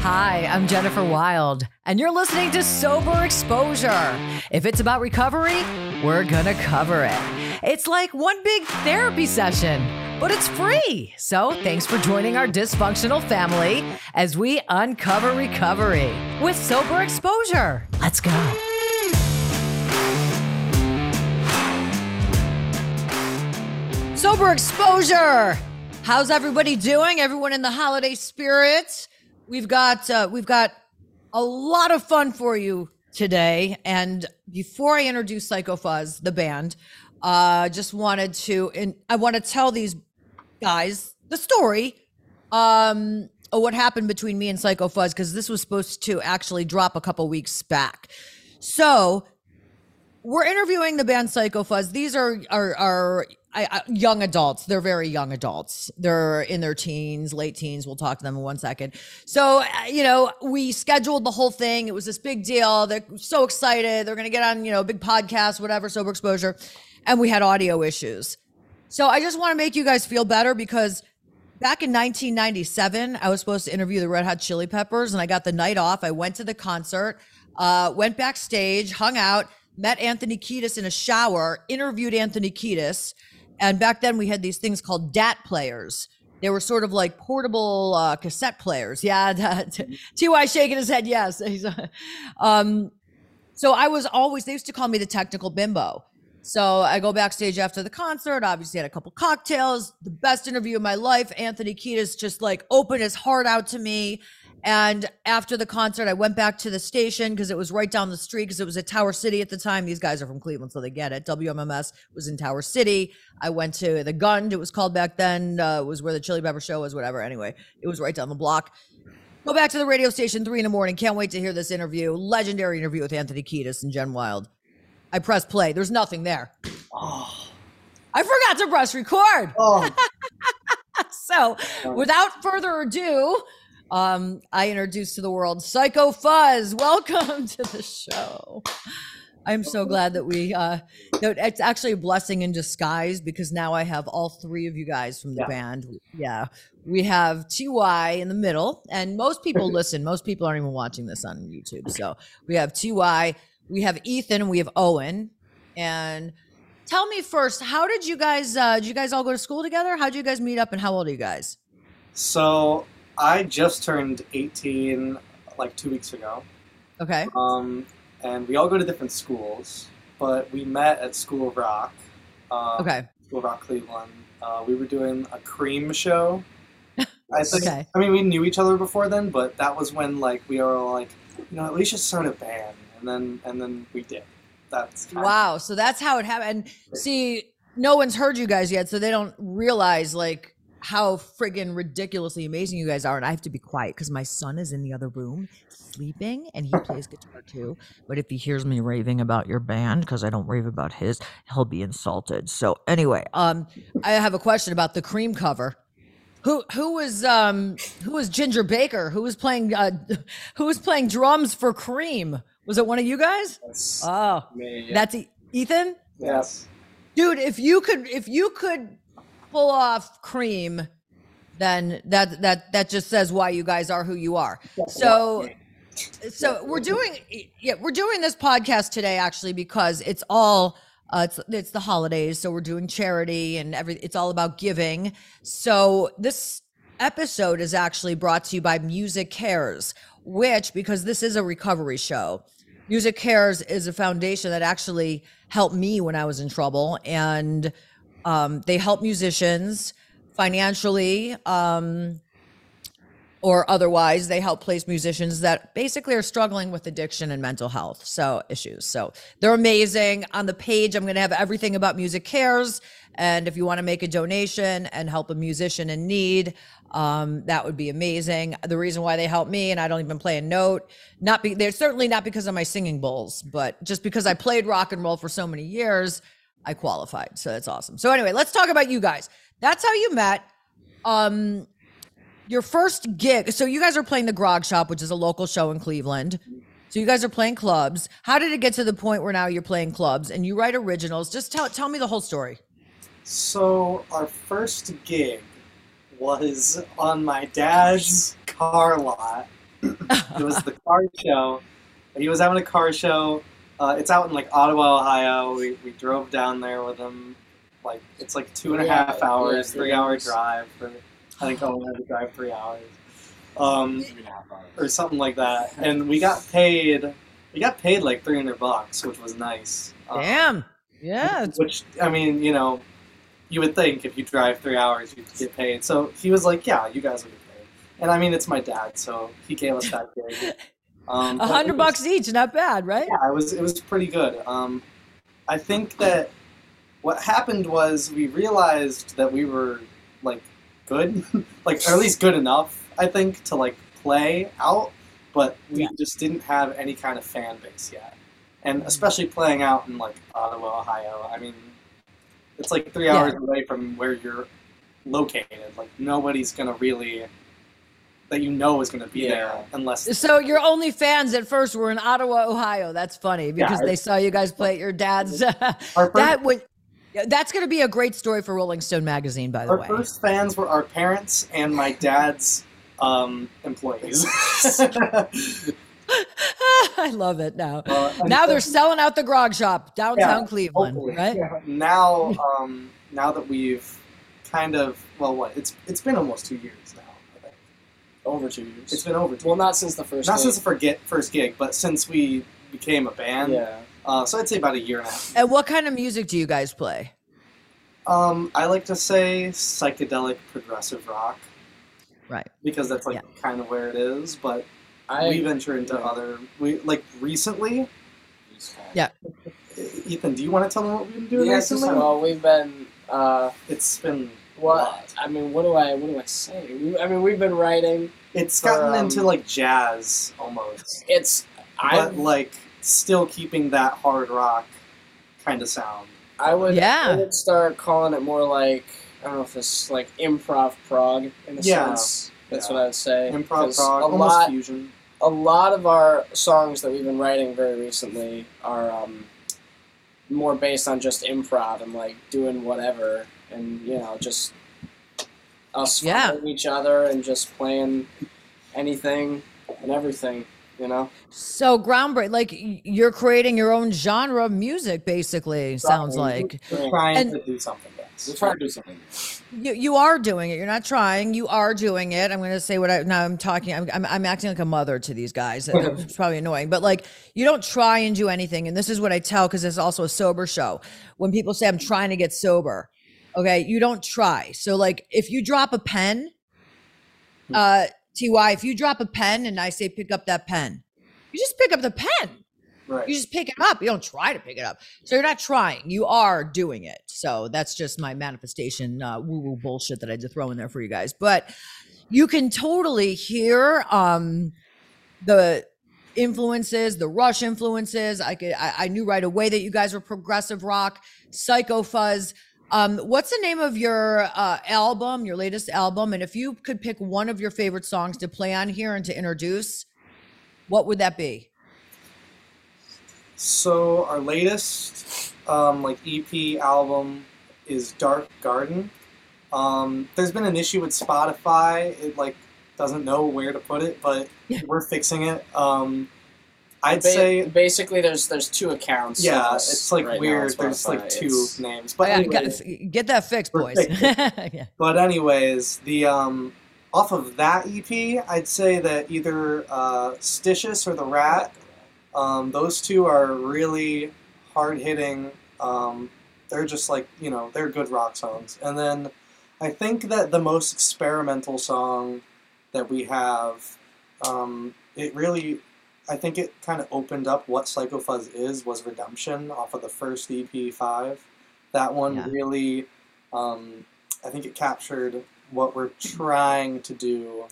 Hi, I'm Jennifer Wild, and you're listening to Sober Exposure. If it's about recovery, we're gonna cover it. It's like one big therapy session, but it's free. So thanks for joining our dysfunctional family as we uncover recovery with Sober Exposure. Let's go. Sober Exposure. How's everybody doing? Everyone in the holiday spirit? We've got uh, we've got a lot of fun for you today. And before I introduce Psycho Fuzz, the band, uh, just wanted to and I want to tell these guys the story um, of what happened between me and Psycho Fuzz because this was supposed to actually drop a couple weeks back. So we're interviewing the band Psycho Fuzz. These are are are I, I, young adults. They're very young adults. They're in their teens, late teens. We'll talk to them in one second. So, uh, you know, we scheduled the whole thing. It was this big deal. They're so excited. They're going to get on, you know, big podcast, whatever, sober exposure. And we had audio issues. So I just want to make you guys feel better because back in 1997, I was supposed to interview the Red Hot Chili Peppers and I got the night off. I went to the concert, uh, went backstage, hung out, met Anthony Kiedis in a shower, interviewed Anthony Kiedis and back then we had these things called DAT players. They were sort of like portable uh, cassette players. Yeah, Ty shaking his head. Yes. um, so I was always. They used to call me the technical bimbo. So I go backstage after the concert. Obviously, had a couple cocktails. The best interview of my life. Anthony Kiedis just like opened his heart out to me and after the concert, I went back to the station because it was right down the street because it was at Tower City at the time. These guys are from Cleveland, so they get it. WMMS was in Tower City. I went to the Gund, it was called back then, uh, was where the Chili Pepper show was, whatever. Anyway, it was right down the block. Go back to the radio station, three in the morning. Can't wait to hear this interview. Legendary interview with Anthony Kiedis and Jen Wild. I press play. There's nothing there. Oh. I forgot to press record. Oh. so, without further ado, um, I introduced to the world Psycho Fuzz. Welcome to the show. I'm so glad that we, uh, that it's actually a blessing in disguise because now I have all three of you guys from the yeah. band. Yeah. We have TY in the middle, and most people listen. Most people aren't even watching this on YouTube. So we have TY, we have Ethan, and we have Owen. And tell me first, how did you guys, uh, did you guys all go to school together? How did you guys meet up, and how old are you guys? So I just turned 18 like two weeks ago. Okay. Um, and we all go to different schools, but we met at School of Rock. Um, okay. School of Rock Cleveland. Uh, we were doing a cream show. I think, okay. I mean, we knew each other before then, but that was when like we were all like, you know, at least just start a band, and then and then we did. That's wow. So that's how it happened. And see, no one's heard you guys yet, so they don't realize like how friggin' ridiculously amazing you guys are. And I have to be quiet because my son is in the other room sleeping and he plays guitar too. But if he hears me raving about your band, because I don't rave about his, he'll be insulted. So anyway, um, I have a question about the cream cover. Who who was um who was Ginger Baker? Who was playing uh who was playing drums for Cream? Was it one of you guys? That's oh, me, yeah. that's Ethan. Yes, dude. If you could, if you could pull off cream, then that that that just says why you guys are who you are. So so we're doing yeah we're doing this podcast today actually because it's all uh, it's it's the holidays so we're doing charity and every it's all about giving. So this episode is actually brought to you by music cares which because this is a recovery show music cares is a foundation that actually helped me when i was in trouble. And um, they help musicians financially um, or otherwise. They help place musicians that basically are struggling with addiction and mental health so issues. So they're amazing. On the page, I'm going to have everything about Music Cares. And if you want to make a donation and help a musician in need, um, that would be amazing. The reason why they help me, and I don't even play a note, not be they're certainly not because of my singing bowls, but just because I played rock and roll for so many years I qualified. So that's awesome. So anyway, let's talk about you guys. That's how you met. Um, your first gig. So you guys are playing the Grog Shop, which is a local show in Cleveland. So you guys are playing clubs. How did it get to the point where now you're playing clubs and you write originals? Just tell tell me the whole story. So our first gig was on my dad's car lot it was the car show. He was having a car show. Uh, it's out in like Ottawa, Ohio. We, we drove down there with him. Like it's like two and a half Yeah, hours, yeah, three three hour drive. For I think I only had to drive three hours, um, or something like that. And we got paid. We got paid like three hundred bucks, which was nice. Um, Damn. Yeah. which I mean, you know, you would think if you drive three hours, you'd get paid. So he was like, "Yeah, you guys will get paid." And I mean, it's my dad, so he gave us that gig. Um, A hundred bucks each, not bad, right? Yeah, it was it was pretty good. Um, I think that what happened was we realized that we were like good, like or at least good enough. I think to like play out, but we Yeah. just didn't have any kind of fan base yet, and especially playing out in like Ottawa, Ohio. I mean, it's like three Yeah. hours away from where you're located. Like nobody's gonna really that you know is gonna be Yeah. there unless So your only fans at first were in Ottawa, Ohio. That's funny because Yeah. they saw you guys play at your dad's. our first, that would. That's going to be a great story for Rolling Stone magazine, by the Our way. first fans were our parents and my dad's um, employees. I love it now. Uh, Now so they're selling out the grog shop downtown Yeah, Cleveland, hopefully. right? now, um, now that we've kind of well, what it's it's been almost two years now. I think Over two years. it's been over two. well, not since the first. not gig. since the forget first gig, but since we became a band. Yeah. Uh, so I'd say about a year and a half. And what kind of music do you guys play? Um, I like to say psychedelic progressive rock Right. because that's like kind of where it is. But I. we venture into yeah. other we like recently. Yeah. Ethan, do you want to tell them what we've been doing Yes. recently? Well, we've been. Uh, It's been what? I mean, what do I? What do I say? We, I mean, we've been writing. it's For, gotten um, into like jazz almost, It's. I. but like still keeping that hard rock kind of sound. I would. Yeah. I would start calling it more like. I don't know if it's like improv prog in a Yeah. sense. That's Yeah. what I'd say. Improv prog, A almost lot. fusion. a lot of our songs that we've been writing very recently are um, more based on just improv and like doing whatever and you know just us Yeah. following each other and just playing anything and everything you know So groundbreaking, like you're creating your own genre of music, basically. Sounds like We're trying And- to do something. We're trying to do something. you, you are doing it. You're not trying. You are doing it. I'm going to say what I now. I'm talking. I'm, I'm I'm acting like a mother to these guys. It's probably annoying, but like you don't try and do anything. And this is what I tell because it's also a sober show. When people say I'm trying to get sober, okay, you don't try. So like if you drop a pen, uh, Ty, if you drop a pen and I say pick up that pen, you just pick up the pen. Right. You just pick it up. You don't try to pick it up. So you're not trying. You are doing it. So that's just my manifestation uh, woo woo bullshit that I had to throw in there for you guys. But you can totally hear um, the influences, the Rush influences. I could. I, I knew right away that you guys were progressive rock, Psycho Fuzz. Um, what's the name of your uh, album, your latest album? And if you could pick one of your favorite songs to play on here and to introduce, what would that be? So our latest um, like EP album is Dark Garden. Um, there's been an issue with Spotify. It like doesn't know where to put it, but Yeah. we're fixing it. Um, I'd Ba- say basically there's there's two accounts yeah, us it's like right now on weird. There's like two It's- names, but I gotta- anyways, get that fixed, boys. yeah. But anyways, the um, off of that EP, I'd say that either uh, Stitious or the Rat, um, those two are really hard hitting. Um, they're just like you know they're good rock songs. And then I think that the most experimental song that we have, um, it really, I think it kind of opened up what Psycho Fuzz is was Redemption off of the first EP five. That one Yeah. really, um, I think it captured what we're trying to do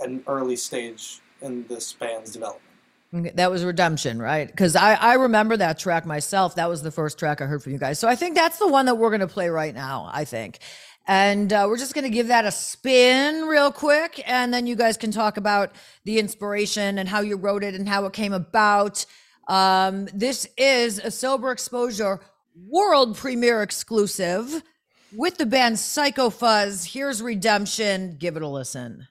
at an early stage in this band's development. That was Redemption, right? Because I, I remember that track myself. That was the first track I heard from you guys. So I think that's the one that we're going to play right now, I think. And uh, we're just going to give that a spin real quick. And then you guys can talk about the inspiration and how you wrote it and how it came about. Um, this is a Sober Exposure world premiere exclusive with the band Psycho Fuzz. Here's Redemption. Give it a listen.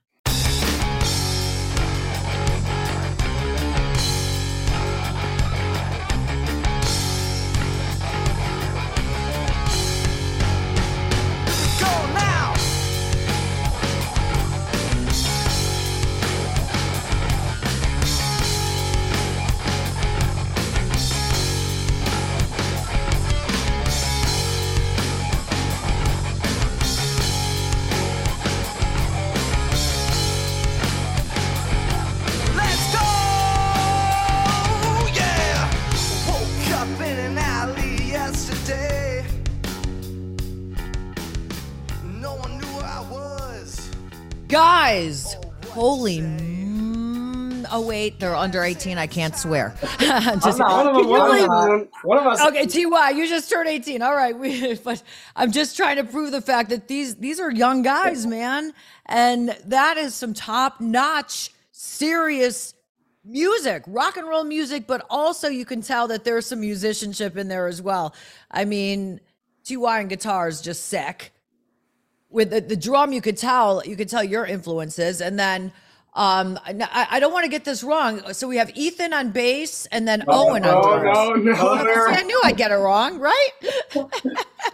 Guys, holy oh wait, they're under 18. I can't swear. just, one, of them, one, of one of us. Okay, Ty, you just turned 18. All right, we, but I'm just trying to prove the fact that these these are young guys, man, and that is some top notch, serious music, rock and roll music. But also, you can tell that there's some musicianship in there as well. I mean, Ty and guitar is just sick. With the, the drum, you could tell you could tell your influences, and then um, I, I don't want to get this wrong. So we have Ethan on bass and then oh, Owen on drums. No, no, no. I knew I'd get it wrong, right?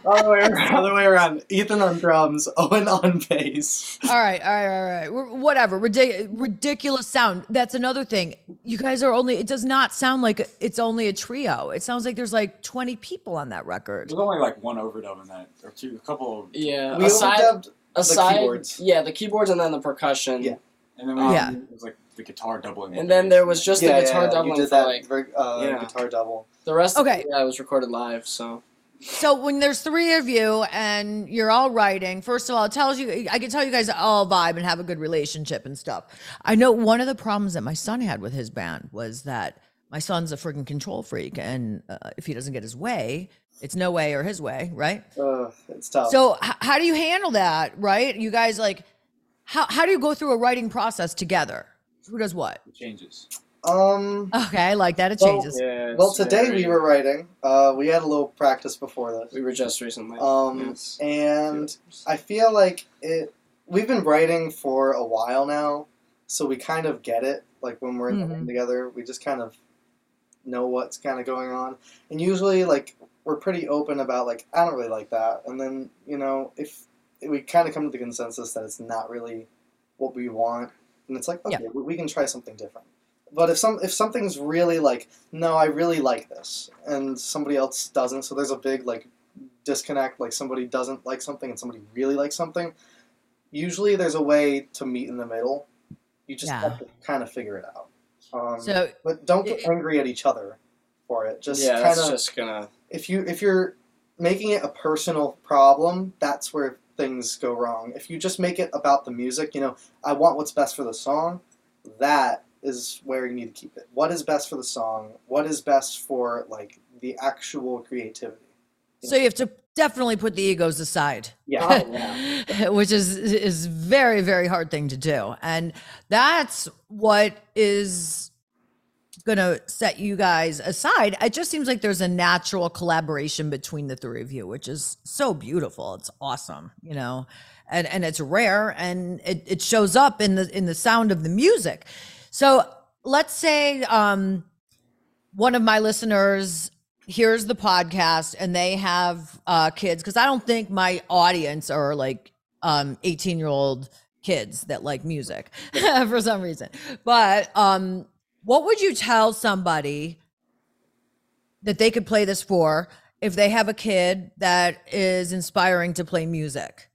Other way around. Other way around. Ethan on drums, Owen on bass. All right, all right, all right. Whatever. Ridic- ridiculous sound. That's another thing. You guys are only. It does not sound like it's only a trio. It sounds like there's like 20 people on that record. There's only like one overdub in that, or two, a couple. Of, yeah. We aside, overdubbed aside, the keyboards. Yeah, the keyboards and then the percussion. Yeah. And then we, yeah. it was like the guitar doubling. And then there was just yeah, the guitar yeah, doubling. You did that like, uh, yeah. guitar double. The rest, okay, of, yeah, it was recorded live. So, so when there's three of you and you're all writing, first of all, it tells you I can tell you guys all vibe and have a good relationship and stuff. I know one of the problems that my son had with his band was that my son's a freaking control freak, and uh, if he doesn't get his way, it's no way or his way, right? Uh, it's tough. So h- how do you handle that, right? You guys like how how do you go through a writing process together? Who does what? It changes. Um. Okay, I like that. It changes. Well, yeah, well today very... we were writing. Uh, we had a little practice before this. We were just recently. Um, yes. and I feel like it. We've been writing for a while now, so we kind of get it. Like when we're in mm-hmm. the room together, we just kind of know what's kind of going on. And usually, like we're pretty open about like I don't really like that, and then you know if we kind of come to the consensus that it's not really what we want, and it's like okay, yeah. we can try something different. But if some if something's really like no, I really like this, and somebody else doesn't, so there's a big like disconnect. Like somebody doesn't like something and somebody really likes something. Usually, there's a way to meet in the middle. You just yeah. have to kind of figure it out. Um, so, but don't get angry at each other for it. Just yeah, kind of just gonna. If you if you're making it a personal problem, that's where things go wrong. If you just make it about the music, you know, I want what's best for the song, that is where you need to keep it. What is best for the song? What is best for like the actual creativity? So you have to definitely put the egos aside. Yeah. Oh, yeah. Which is is very very hard thing to do. And that's what is going to set you guys aside. It just seems like there's a natural collaboration between the three of you, which is so beautiful. It's awesome, you know, and, and it's rare and it, it shows up in the, in the sound of the music. So let's say, um, one of my listeners hears the podcast and they have, uh, kids. Cause I don't think my audience are like, um, 18 year old kids that like music for some reason. But, um, what would you tell somebody that they could play this for if they have a kid that is inspiring to play music?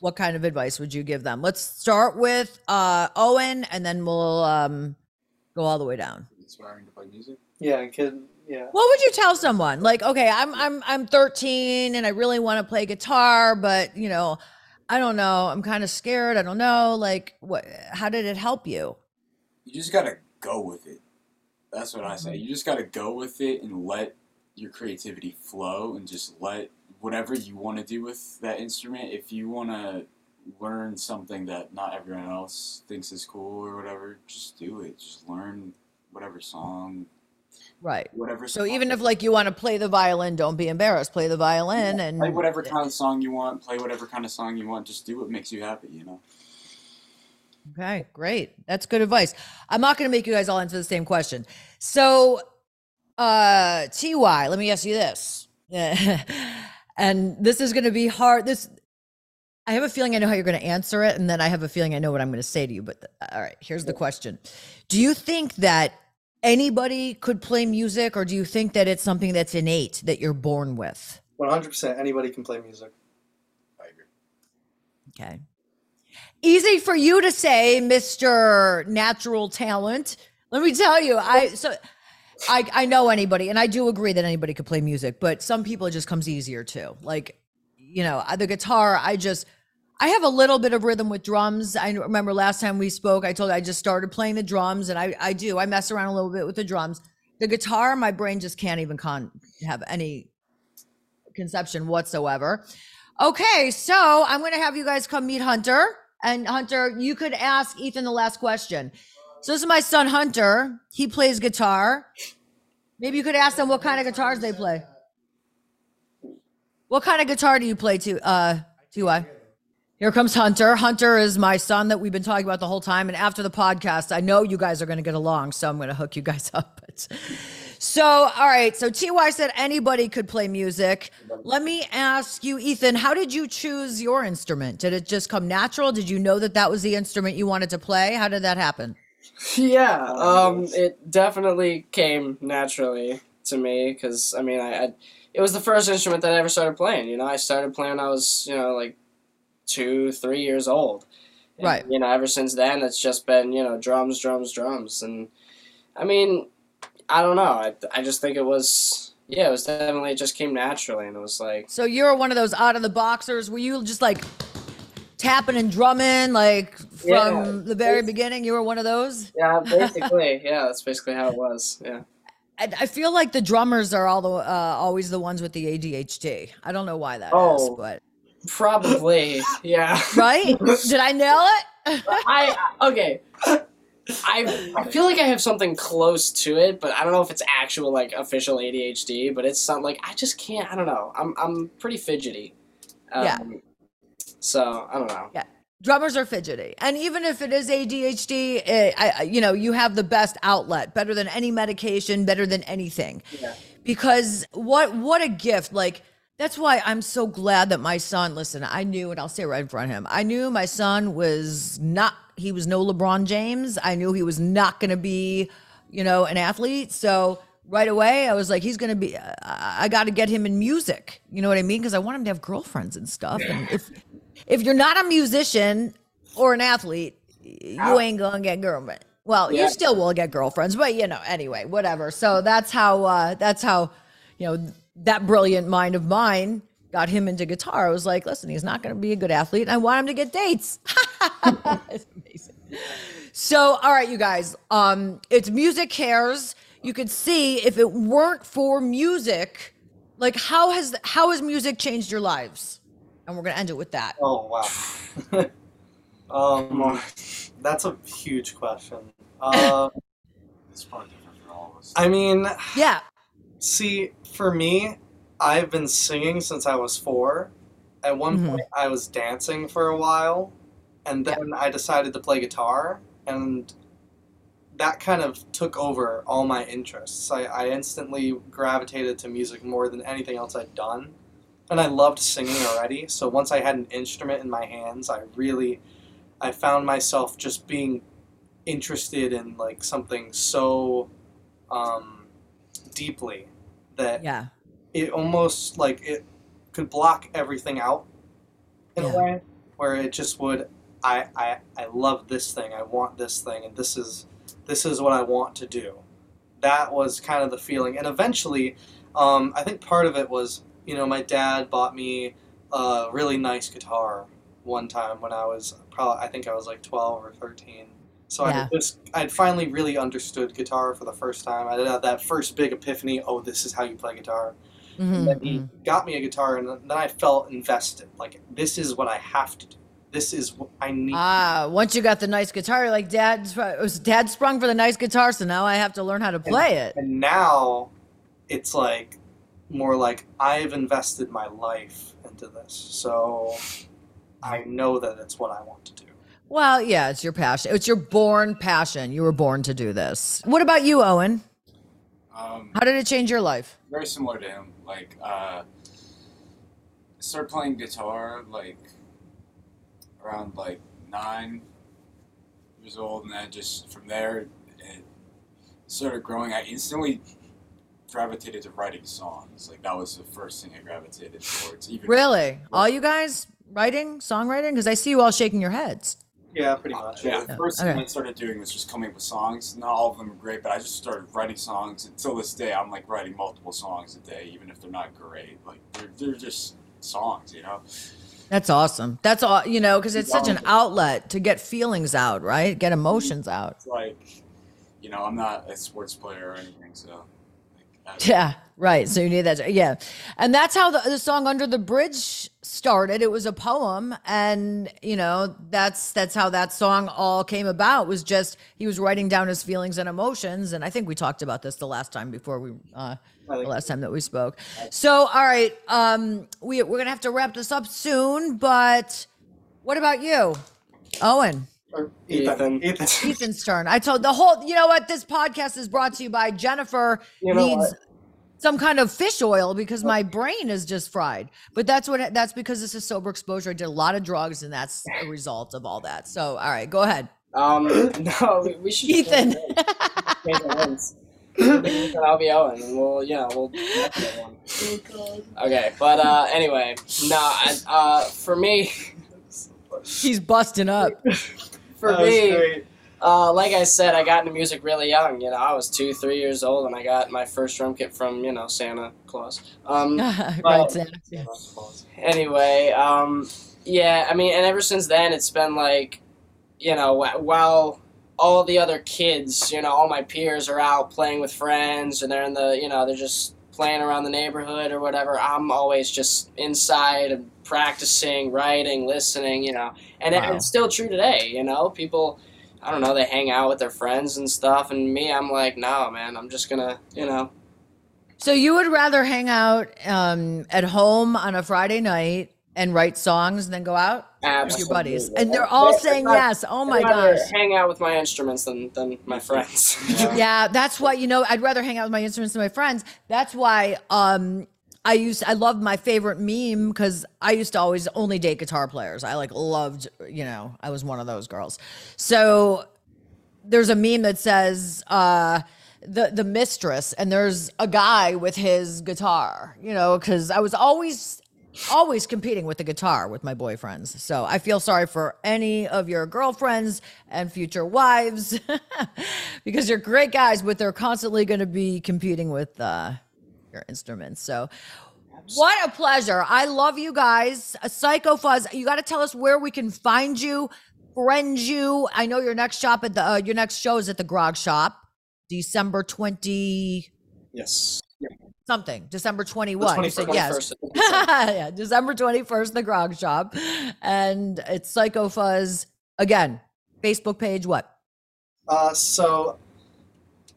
What kind of advice would you give them? Let's start with uh, Owen, and then we'll um, go all the way down. Inspiring to play music. Yeah, kid. Yeah. What would you tell someone? Like, okay, I'm I'm I'm 13 and I really want to play guitar, but you know, I don't know. I'm kind of scared. I don't know. Like, what? How did it help you? You just gotta go with it. That's what I say. Mm-hmm. You just got to go with it and let your creativity flow and just let whatever you want to do with that instrument. If you want to learn something that not everyone else thinks is cool or whatever, just do it. Just learn whatever song. Right. Whatever. So even if like you want to play the violin, don't be embarrassed. Play the violin yeah, and play whatever kind of song you want. Play whatever kind of song you want. Just do what makes you happy. You know. Okay, great. That's good advice. I'm not going to make you guys all answer the same question. So, uh, TY, let me ask you this. and this is going to be hard. This, I have a feeling I know how you're going to answer it. And then I have a feeling I know what I'm going to say to you. But all right, here's the question Do you think that anybody could play music, or do you think that it's something that's innate that you're born with? 100% anybody can play music. I agree. Okay. Easy for you to say, Mr. Natural Talent. Let me tell you, I so I I know anybody, and I do agree that anybody could play music, but some people it just comes easier too. Like, you know, uh, the guitar, I just I have a little bit of rhythm with drums. I remember last time we spoke, I told you I just started playing the drums, and I, I do. I mess around a little bit with the drums. The guitar, my brain just can't even con have any conception whatsoever. Okay, so I'm going to have you guys come meet Hunter. And Hunter, you could ask Ethan the last question. So this is my son Hunter. He plays guitar. Maybe you could ask them what kind of guitars they play. What kind of guitar do you play to uh Ty? Here comes Hunter. Hunter is my son that we've been talking about the whole time. And after the podcast, I know you guys are going to get along, so I'm going to hook you guys up. So, all right. So Ty said anybody could play music. Let me ask you, Ethan, how did you choose your instrument? Did it just come natural? Did you know that that was the instrument you wanted to play? How did that happen? Yeah, um, it definitely came naturally to me because I mean, I, I it was the first instrument that I ever started playing. You know, I started playing when I was you know like two, three years old. And, right. You know, ever since then, it's just been you know drums, drums, drums, and I mean, I don't know. I I just think it was yeah, it was definitely it just came naturally, and it was like. So you're one of those out of the boxers. Were you just like tapping and drumming like from yeah, the very beginning? You were one of those. Yeah, basically. yeah, that's basically how it was. Yeah. I feel like the drummers are all the uh, always the ones with the ADHD. I don't know why that oh, is, but Probably, yeah. Right? Did I nail it? I okay. I I feel like I have something close to it, but I don't know if it's actual like official ADHD. But it's something like I just can't. I don't know. I'm I'm pretty fidgety. Um, yeah. So I don't know. Yeah. Drummers are fidgety, and even if it is ADHD, it, eh, I, you know, you have the best outlet, better than any medication, better than anything. Yeah. Because what what a gift! Like that's why I'm so glad that my son, listen, I knew, and I'll say right in front of him, I knew my son was not, he was no LeBron James. I knew he was not going to be, you know, an athlete. So right away, I was like, he's going to be, I, I got to get him in music. You know what I mean? Because I want him to have girlfriends and stuff. And if, if you're not a musician or an athlete, you ain't going to get girlfriend. Well, yeah. you still will get girlfriends, but you know, anyway, whatever. So that's how, uh, that's how, you know, that brilliant mind of mine got him into guitar. I was like, listen, he's not going to be a good athlete. And I want him to get dates. it's amazing. So, all right, you guys, um, it's music cares. You could see if it weren't for music, like how has how has music changed your lives? And we're gonna end it with that. Oh wow. um, that's a huge question. Uh, it's probably different for all of us. I mean, yeah. See, for me, I've been singing since I was four. At one mm-hmm. point, I was dancing for a while, and then yeah. I decided to play guitar, and that kind of took over all my interests. I, I instantly gravitated to music more than anything else I'd done. And I loved singing already, so once I had an instrument in my hands, I really I found myself just being interested in like something so um, deeply that yeah. it almost like it could block everything out in yeah. a way where it just would I, I I love this thing, I want this thing, and this is this is what I want to do. That was kind of the feeling, and eventually, um, I think part of it was you know my dad bought me a really nice guitar one time when I was probably I think I was like twelve or thirteen, so yeah. I just I'd finally really understood guitar for the first time. I had that first big epiphany. Oh, this is how you play guitar. Mm-hmm. And then he mm-hmm. got me a guitar, and then I felt invested. Like this is what I have to do. This is what I need. Ah, once you got the nice guitar, you're like dad was dad sprung for the nice guitar, so now I have to learn how to play and, it. And now it's like more like I've invested my life into this, so I know that it's what I want to do. Well, yeah, it's your passion. It's your born passion. You were born to do this. What about you, Owen? Um, How did it change your life? Very similar to him. Like, uh, started playing guitar like around like nine years old, and then just from there it started growing. I instantly gravitated to writing songs. Like that was the first thing I gravitated towards. Even really, all you guys writing, songwriting? Because I see you all shaking your heads. Yeah, pretty uh, much. Yeah, the first okay. thing I started doing was just coming up with songs. Not all of them are great, but I just started writing songs. Until this day, I'm like writing multiple songs a day, even if they're not great. Like they're, they're just songs, you know. That's awesome. That's all, you know, because it's such an outlet to get feelings out, right? Get emotions out. It's like, you know, I'm not a sports player or anything, so. Yeah, right. So you need that. Yeah. And that's how the, the song Under the Bridge started. It was a poem. And, you know, that's that's how that song all came about was just he was writing down his feelings and emotions. And I think we talked about this the last time before we uh the last time that we spoke. So, all right, um, we we're gonna have to wrap this up soon. But what about you, Owen? Or Ethan. Ethan. Ethan. Ethan's turn. I told the whole. You know what? This podcast is brought to you by Jennifer. You know needs what? some kind of fish oil because my brain is just fried. But that's what. That's because this is sober exposure. I did a lot of drugs, and that's a result of all that. So, all right, go ahead, Um, no, we, we should Ethan. change our names. Ethan, I'll be Owen, and we'll, you know, we'll. connect everyone. Okay, but uh, anyway, no, I, uh, for me, He's busting up. for That was me, great. Uh, like I said, I got into music really young. You know, I was two, three years old, and I got my first drum kit from you know Santa Claus. Um, right, Santa. Yeah. anyway, um, yeah, I mean, and ever since then, it's been like, you know, wh- while all the other kids, you know, all my peers are out playing with friends, and they're in the, you know, they're just playing around the neighborhood or whatever. I'm always just inside and practicing, writing, listening, you know, and it, it's still true today. You know, people. I don't know. They hang out with their friends and stuff, and me, I'm like, no, man. I'm just gonna, you know, So you would rather hang out um, at home on a Friday night and write songs and then go out with absolutely. your buddies? And they're all Yeah, saying yes. Oh my I'd rather gosh. hang out with my instruments than than my friends. Yeah, that's why you know I'd rather hang out with my instruments than my friends. That's why um I used I love my favorite meme because I used to always only date guitar players. I like loved, you know, I was one of those girls. So there's a meme that says uh the the mistress and there's a guy with his guitar, you know, because I was always always competing with the guitar with my boyfriends. So I feel sorry for any of your girlfriends and future wives because you're great guys, but they're constantly going to be competing with uh, your instruments. So what a pleasure. I love you guys. Psycho Fuzz, you got to tell us where we can find you, friend you. I know your next shop at the uh, your next show is at the Grog Shop, December 20 Yes. Something, December 21. You said 21st. yes. yeah, December 21st, the Grog Shop. And it's Psycho Fuzz. Again, Facebook page, what? Uh, so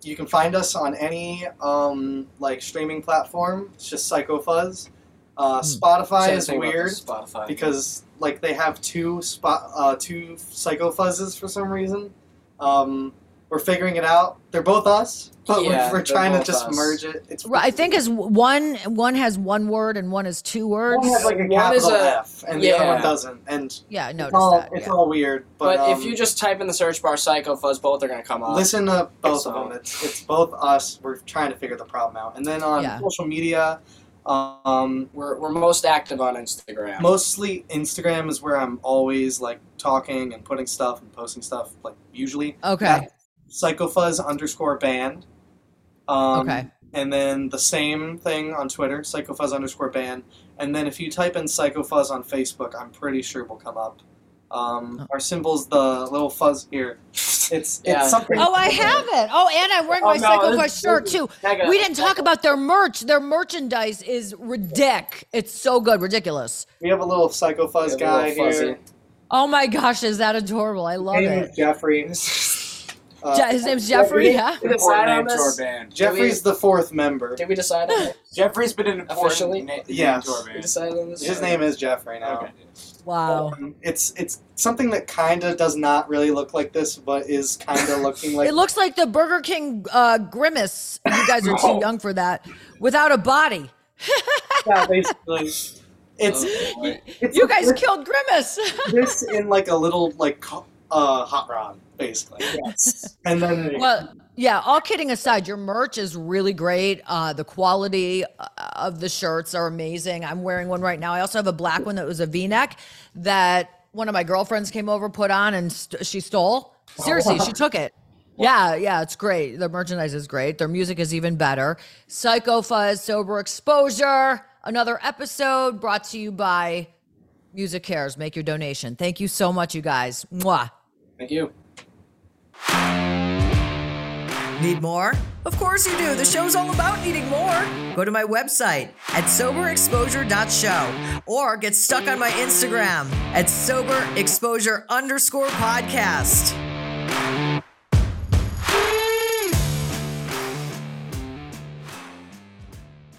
you can find us on any um, like streaming platform. It's just Psycho Fuzz. Uh, Spotify Same is weird Spotify. because like they have two spot uh, two Psycho Fuzzes for some reason. Um, we're figuring it out. They're both us, but Yeah, we're, we're trying to just us. merge it. It's Right, I think is one one has one word and one is two words. one has like a One is capital a- F, and the other yeah. one doesn't. And yeah, I it's all that. it's yeah. all weird. But, but if um, you just type in the search bar "Psycho Fuzz," both are gonna come up. Listen to both So- of them. It's it's both us. We're trying to figure the problem out. And then on Yeah. social media, um, We're, we're most active on Instagram. mostly Instagram is where I'm always like talking and putting stuff and posting stuff. Like usually, Okay. at psychofuzz underscore band. Um, Okay. And then the same thing on Twitter, psychofuzz underscore band. And then if you type in psychofuzz on Facebook, I'm pretty sure it will come up. Um, Oh. Our symbol's the little fuzz here. It's it's Yeah. something. Oh, I have it. Oh, and I'm wearing Oh, my no, Psycho Fuzz shirt too. Mega- We didn't talk about their merch. Their merchandise is ridic. It's so good, ridiculous. We have a little psychofuzz Yeah, guy little here. Oh my gosh, is that adorable? I love His name it. is Jeffrey. Uh, Je- his name's Jeffrey. Yeah. Did we decide on name to our this? band. Jeffrey's the fourth member. Did we decide on it? Jeffrey's been an important Officially? na- name Yes. to our We band. decided on this. His name is Jeffrey now. Okay. Wow. Um, it's it's something that kind of does not really look like this, but is kind of looking like. it looks like the Burger King uh, grimace. You guys are too young for that. Without a body. yeah, basically. It's Oh, boy. it's You guys this, killed Grimace. this in like a little like co- uh, hot rod, basically. Yes. And then well, yeah, all kidding aside, your merch is really great. Uh, the quality uh, of the shirts are amazing. I'm wearing one right now. I also have a black one that was a V-neck that one of my girlfriends came over, put on, and st- she stole. Seriously, she took it. Yeah, yeah, it's great. Their merchandise is great. Their music is even better. Psycho Fuzz, Sober Exposure, another episode brought to you by Music Cares. Make your donation. Thank you so much, you guys. Mwah. Thank you. Need more? Of course you do. The show's all about needing more. Go to my website at soberexposure.show or get stuck on my Instagram at soberexposure underscore podcast.